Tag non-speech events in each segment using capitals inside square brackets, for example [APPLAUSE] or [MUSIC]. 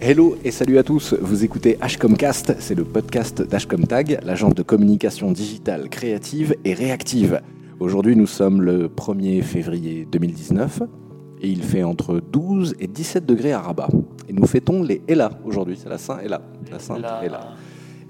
Hello et salut à tous, vous écoutez Hcomcast, c'est le podcast d'Hcomtag, l'agence de communication digitale créative et réactive. Aujourd'hui nous sommes le 1er février 2019 et il fait entre 12 et 17 degrés à Rabat. Et nous fêtons les Ella aujourd'hui, c'est la Saint Ella. La Sainte Ella.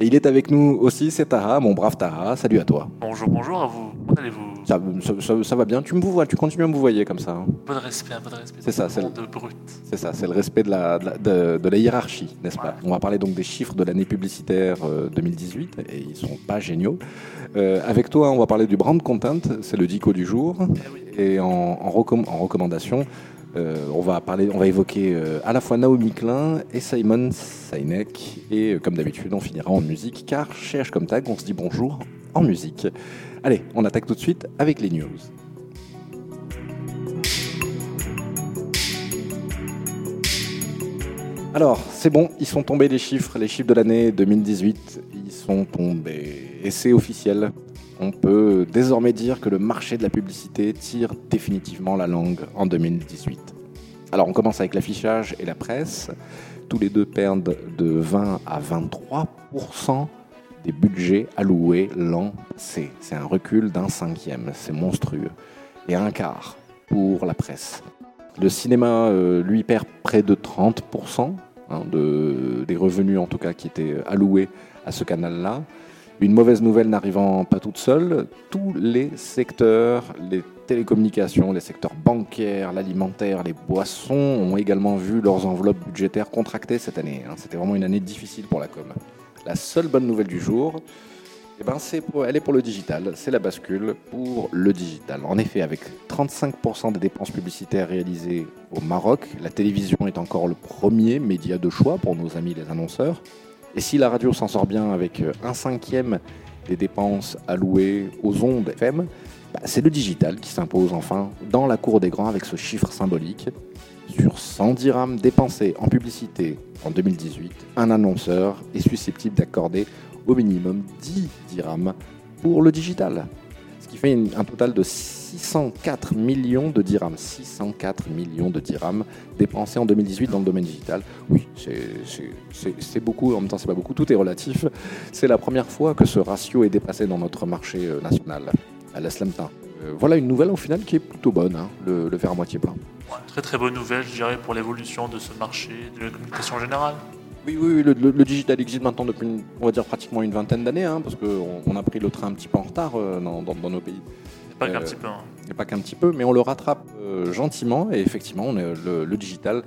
Et il est avec nous aussi, c'est Taha, mon brave Taha. Salut à toi. Bonjour, bonjour à vous. Comment allez-vous? Ça, ça, ça, va bien, tu me vois, tu continues à me voyer comme ça. Hein. Peu de respect, un peu de respect. C'est ça, c'est le, brut. C'est ça, c'est le respect de la, de, de, la hiérarchie, n'est-ce pas? On va parler donc des chiffres de l'année publicitaire 2018 euh, et ils sont pas géniaux. Euh, avec toi, on va parler du brand content, c'est le dico du jour. Eh et en, en, en recommandation, euh, on, va évoquer euh, à la fois Naomi Klein et Simon Sinek. Et euh, comme d'habitude, on finira en musique, car cherche comme tag, on se dit bonjour en musique. Allez, on attaque tout de suite avec les news. Alors, c'est bon, ils sont tombés les chiffres, les chiffres de l'année 2018, ils sont tombés. Et c'est officiel, on peut désormais dire que le marché de la publicité tire définitivement la langue en 2018. Alors on commence avec l'affichage et la presse. Tous les deux perdent de 20 à 23% des budgets alloués l'an C. C'est un recul d'un cinquième, c'est monstrueux. Et un quart pour la presse. Le cinéma, euh, lui, perd près de 30% hein, de, des revenus, en tout cas, qui étaient alloués à ce canal-là. Une mauvaise nouvelle n'arrivant pas toute seule, tous les secteurs, les télécommunications, les secteurs bancaires, l'alimentaire, les boissons ont également vu leurs enveloppes budgétaires contracter cette année. Hein. C'était vraiment une année difficile pour la com. La seule bonne nouvelle du jour, eh ben elle est pour le digital, c'est la bascule pour le digital. En effet, avec 35% des dépenses publicitaires réalisées au Maroc, la télévision est encore le premier média de choix pour nos amis les annonceurs. Et si la radio s'en sort bien avec euh, un cinquième des dépenses allouées aux ondes FM, bah, c'est le digital qui s'impose enfin dans la cour des grands avec ce chiffre symbolique. Sur 100 dirhams dépensés en publicité en 2018, un annonceur est susceptible d'accorder au minimum 10 dirhams pour le digital. Ce qui fait un total de 604 millions de dirhams. 604 millions de dirhams dépensés en 2018 dans le domaine digital. Oui, c'est beaucoup, en même temps c'est pas beaucoup, tout est relatif. C'est la première fois que ce ratio est dépassé dans notre marché euh, national, à l'Aslamta. Euh, voilà une nouvelle au final qui est plutôt bonne, hein, le, verre à moitié plein. très très bonne nouvelle, je dirais, pour l'évolution de ce marché, de la communication générale. Oui, oui, le, digital existe maintenant depuis, on va dire, pratiquement une vingtaine d'années, hein, parce qu'on on a pris le train un petit peu en retard euh, dans, dans, nos pays. Pas qu'un petit peu. Hein. Pas qu'un petit peu, mais on le rattrape euh, gentiment et effectivement, on est, le, digital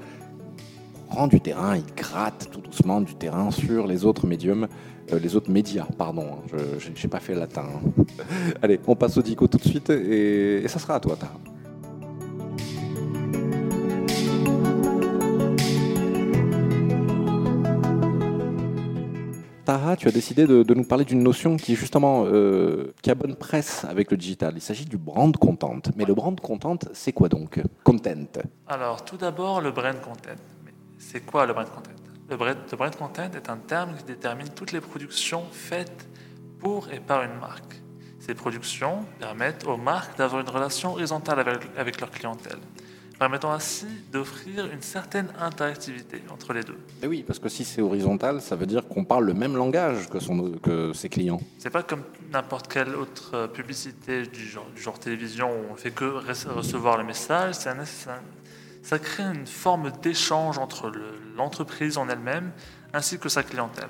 prend du terrain, il gratte tout doucement du terrain sur les autres médiums, euh, les autres médias, pardon, hein, je n'ai pas fait latin. Hein. [LAUGHS] Allez, on passe au dico tout de suite et, et ça sera à toi, Tara. Tu as décidé de, nous parler d'une notion qui justement euh, qui a bonne presse avec le digital. Il s'agit du brand content. Mais le brand content, c'est quoi donc? Content. Alors tout d'abord le brand content. C'est quoi le brand content? Le brand, le brand content est un terme qui détermine toutes les productions faites pour et par une marque. Ces productions permettent aux marques d'avoir une relation horizontale avec leur clientèle permettant ainsi d'offrir une certaine interactivité entre les deux. Et oui, parce que si c'est horizontal, ça veut dire qu'on parle le même langage que, son, que ses clients. C'est pas comme n'importe quelle autre euh, publicité du genre, du genre télévision où on fait que recevoir le message. Ça, ça crée une forme d'échange entre l'entreprise en elle-même ainsi que sa clientèle.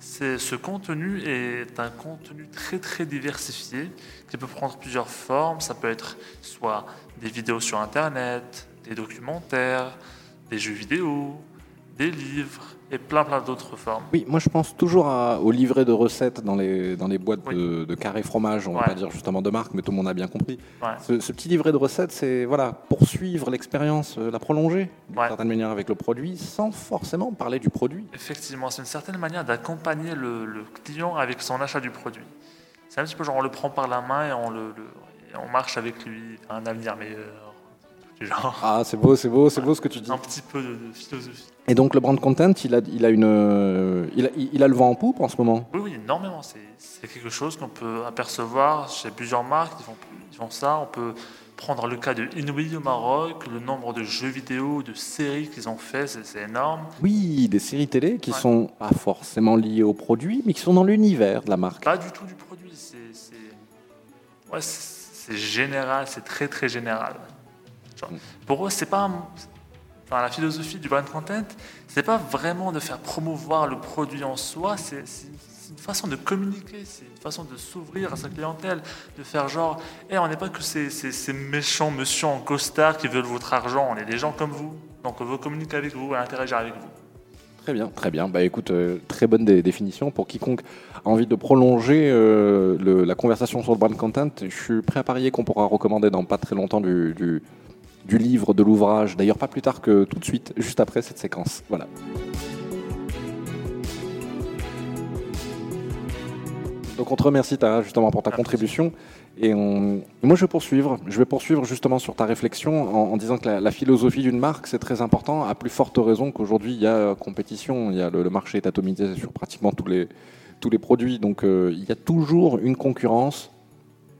Ce contenu est un contenu très très diversifié qui peut prendre plusieurs formes. Ça peut être soit des vidéos sur Internet, des documentaires, des jeux vidéo, des livres et plein plein d'autres formes. Oui, moi je pense toujours à, au livret de recettes dans les, dans les boîtes de, de, carré fromage, on va pas dire justement de marque, mais tout le monde a bien compris. Ce, petit livret de recettes, c'est voilà, poursuivre l'expérience, euh, la prolonger d'une certaine manière avec le produit, sans forcément parler du produit. Effectivement, c'est une certaine manière d'accompagner le, le, client avec son achat du produit. C'est un petit peu genre on le prend par la main et on, le, on marche avec lui un avenir meilleur. Ah, c'est beau, c'est beau, c'est beau ce que tu dis. Un petit peu de, philosophie. Et donc le brand content, il a, il a, une, il a, il a le vent en poupe en ce moment? Oui, oui, énormément. C'est quelque chose qu'on peut apercevoir chez plusieurs marques. Ils font, ils font ça. On peut prendre le cas de Inouï au Maroc, le nombre de jeux vidéo, de séries qu'ils ont fait, c'est énorme. Oui, des séries télé qui sont pas forcément liées au produit, mais qui sont dans l'univers de la marque. Pas du tout du produit, c'est ouais, général, c'est très très général. Pour eux, c'est pas la philosophie du brand content, c'est pas vraiment de faire promouvoir le produit en soi, c'est une façon de communiquer, c'est une façon de s'ouvrir à sa clientèle, de faire genre, et on n'est pas que ces, méchants monsieur en costard qui veulent votre argent, on est des gens comme vous, donc on veut communiquer avec vous et interagir avec vous. Très bien, très bien. Bah écoute, euh, très bonne définition. Pour quiconque a envie de prolonger euh, la conversation sur le brand content, je suis prêt à parier qu'on pourra recommander dans pas très longtemps du, du livre, de l'ouvrage. D'ailleurs, pas plus tard que tout de suite, juste après cette séquence. Voilà. Donc on te remercie Tara justement pour ta contribution. Et moi je vais poursuivre. Je vais poursuivre justement sur ta réflexion en, disant que la, philosophie d'une marque c'est très important. À plus forte raison qu'aujourd'hui il y a compétition, il y a le, marché est atomisé sur pratiquement tous les tous les produits. Donc euh, il y a toujours une concurrence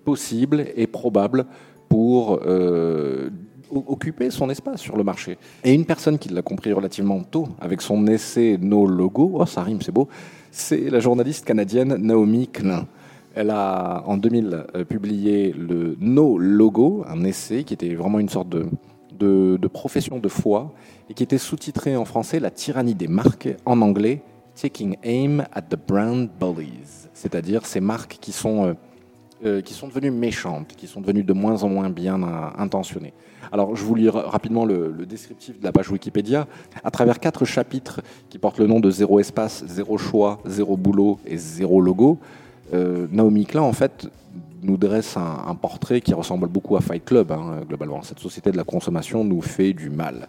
possible et probable pour euh, occuper son espace sur le marché. Et une personne qui l'a compris relativement tôt, avec son essai No Logo, oh ça rime, c'est beau, c'est la journaliste canadienne Naomi Klein. Elle a en 2000 euh, publié le No Logo, un essai qui était vraiment une sorte de, de, profession de foi et qui était sous-titré en français La tyrannie des marques, en anglais Taking Aim at the Brand Bullies, c'est-à-dire ces marques qui sont, euh, euh, qui sont devenues méchantes, qui sont devenues de moins en moins bien intentionnées. Alors, je vous lis rapidement le, descriptif de la page Wikipédia. À travers quatre chapitres qui portent le nom de Zéro espace, Zéro choix, Zéro boulot et Zéro logo, euh, Naomi Klein, en fait, nous dresse un, portrait qui ressemble beaucoup à Fight Club, hein, globalement. Cette société de la consommation nous fait du mal.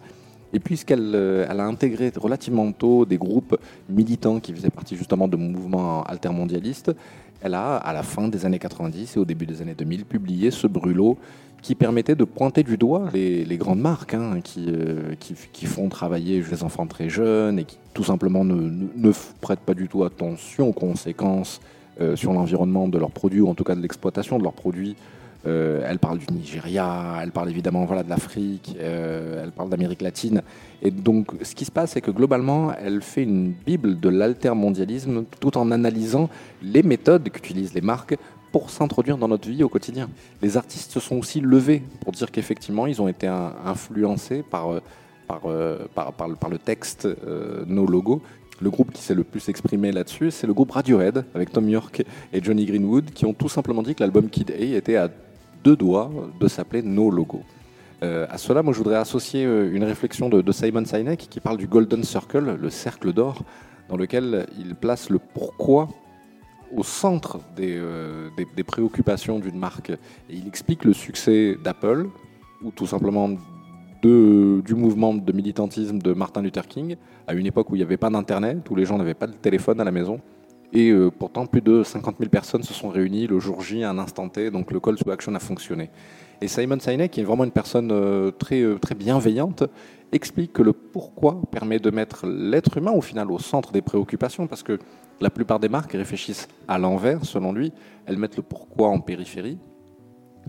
Et puisqu'elle euh, a intégré relativement tôt des groupes militants qui faisaient partie justement de mouvements altermondialistes, elle a, à la fin des années 90 et au début des années 2000, publié ce brûlot qui permettait de pointer du doigt les, grandes marques hein, euh, qui, font travailler les enfants très jeunes et qui tout simplement ne, ne, prêtent pas du tout attention aux conséquences euh, sur l'environnement de leurs produits, ou en tout cas de l'exploitation de leurs produits. Euh, elle parle du Nigeria, elle parle évidemment voilà, de l'Afrique, elle parle d'Amérique latine. Et donc ce qui se passe, c'est que globalement, elle fait une bible de l'altermondialisme tout en analysant les méthodes qu'utilisent les marques pour s'introduire dans notre vie au quotidien. Les artistes se sont aussi levés pour dire qu'effectivement, ils ont été influencés par, euh, euh, par, par, par, le texte euh, Nos Logos. Le groupe qui s'est le plus exprimé là-dessus, c'est le groupe Radiohead, avec Tom York et Johnny Greenwood, qui ont tout simplement dit que l'album Kid A était à deux doigts de s'appeler No Logo. à cela, moi, je voudrais associer une réflexion de, Simon Sinek qui parle du Golden Circle, le cercle d'or, dans lequel il place le pourquoi au centre euh, des, des, préoccupations d'une marque. Et il explique le succès d'Apple, ou tout simplement du mouvement de militantisme de Martin Luther King, à une époque où il n'y avait pas d'Internet, où les gens n'avaient pas de téléphone à la maison. Et euh, pourtant, plus de 50 000 personnes se sont réunies le jour J à un instant T, donc le call to action a fonctionné. Et Simon Sinek, qui est vraiment une personne euh, très, très bienveillante, explique que le pourquoi permet de mettre l'être humain au final au centre des préoccupations, parce que la plupart des marques réfléchissent à l'envers, selon lui. Elles mettent le pourquoi en périphérie,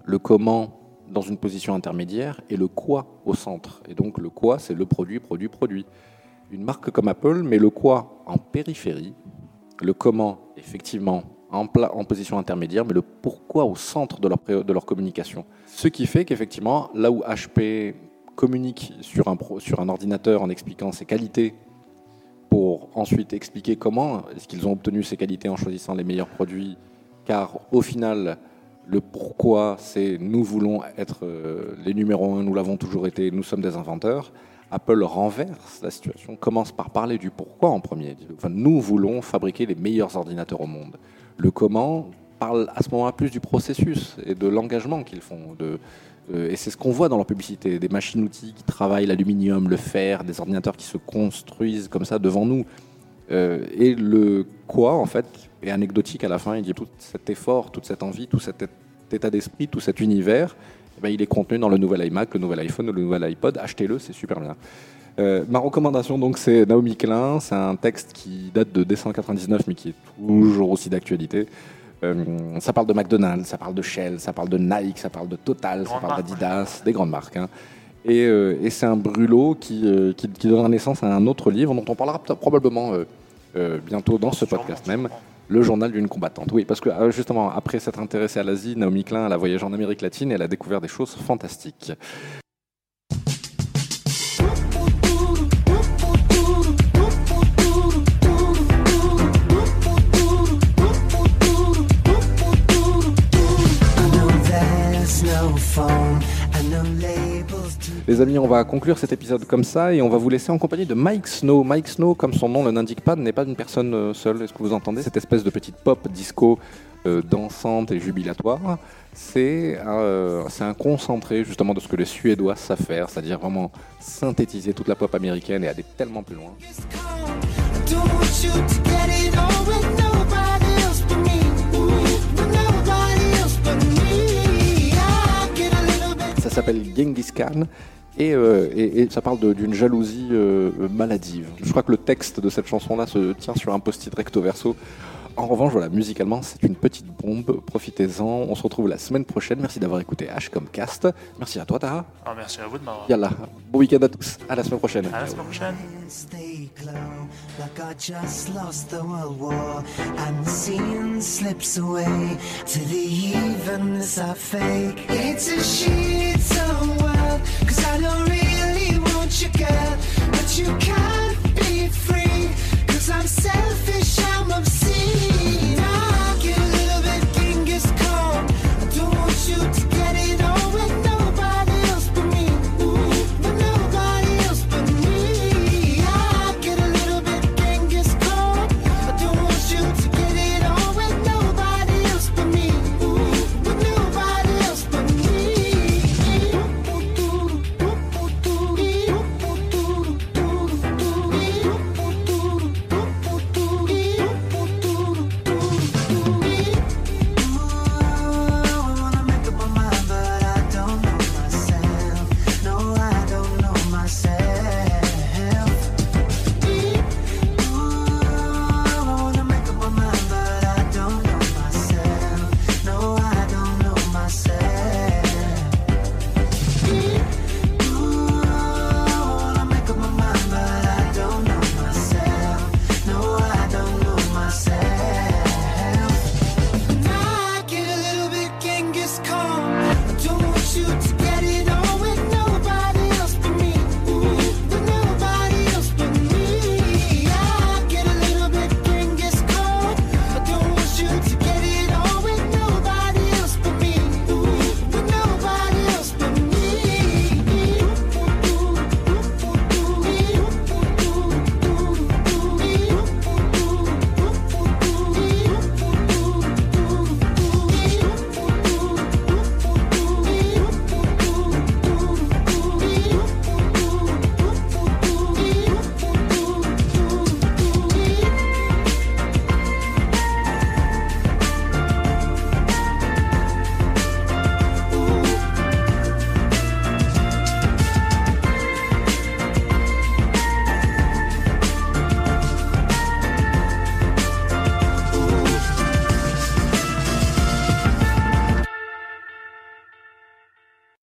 le comment dans une position intermédiaire et le quoi au centre. Et donc le quoi, c'est le produit, produit, produit. Une marque comme Apple met le quoi en périphérie, le comment effectivement en, en position intermédiaire, mais le pourquoi au centre de leur, de leur communication. Ce qui fait qu'effectivement, là où HP communique sur un, sur un ordinateur en expliquant ses qualités pour ensuite expliquer comment est-ce qu'ils ont obtenu ces qualités en choisissant les meilleurs produits, car au final, le pourquoi, c'est nous voulons être euh, les numéros un, nous l'avons toujours été, nous sommes des inventeurs. Apple renverse la situation, commence par parler du pourquoi en premier. Enfin, nous voulons fabriquer les meilleurs ordinateurs au monde. Le comment parle à ce moment-là plus du processus et de l'engagement qu'ils font, euh, et c'est ce qu'on voit dans leur publicité, des machines-outils qui travaillent l'aluminium, le fer, des ordinateurs qui se construisent comme ça devant nous. Euh, et le quoi, en fait, est anecdotique à la fin. Il dit tout cet effort, toute cette envie, tout cet état d'esprit, tout cet univers, eh ben, il est contenu dans le nouvel iMac, le nouvel iPhone, le nouvel iPod. Achetez-le, c'est super bien. Euh, ma recommandation, donc, c'est Naomi Klein. C'est un texte qui date de décembre 99, mais qui est toujours aussi d'actualité. Euh, ça parle de McDonald's, ça parle de Shell, ça parle de Nike, ça parle de Total, ça parle d'Adidas, des grandes marques. hein. Et, euh, et c'est un brûlot qui, euh, qui, qui donnera naissance à un autre livre dont on parlera probablement bientôt dans ce podcast même. Le journal d'une combattante. Oui, parce que euh, justement, après s'être intéressée à l'Asie, Naomi Klein elle a voyagé en Amérique latine et elle a découvert des choses fantastiques. Les amis, on va conclure cet épisode comme ça et on va vous laisser en compagnie de Mike Snow. Mike Snow, comme son nom l'indique pas, n'est pas une personne euh, seule. Est-ce que vous entendez cette espèce de petite pop disco euh, dansante et jubilatoire? C'est euh, c'est un concentré justement de ce que les Suédois savent faire, c'est-à-dire vraiment synthétiser toute la pop américaine et aller tellement plus loin. Ça s'appelle Genghis Khan. Et, euh, et- et ça parle d'une jalousie euh, maladive. Je crois que le texte de cette chanson-là se tient sur un post-it recto verso. En revanche, voilà, musicalement, c'est une petite bombe. Profitez-en. On se retrouve la semaine prochaine. Merci d'avoir écouté H comme cast. Merci à toi, Tara. Ah, merci à vous de m'avoir. Yalla. Bon week-end à tous. À la semaine prochaine. À la semaine prochaine. Stay close, like I just lost the world war, and the scene slips away to the evenness I fake. It's a shame. Cause I don't really want you, girl. But you can't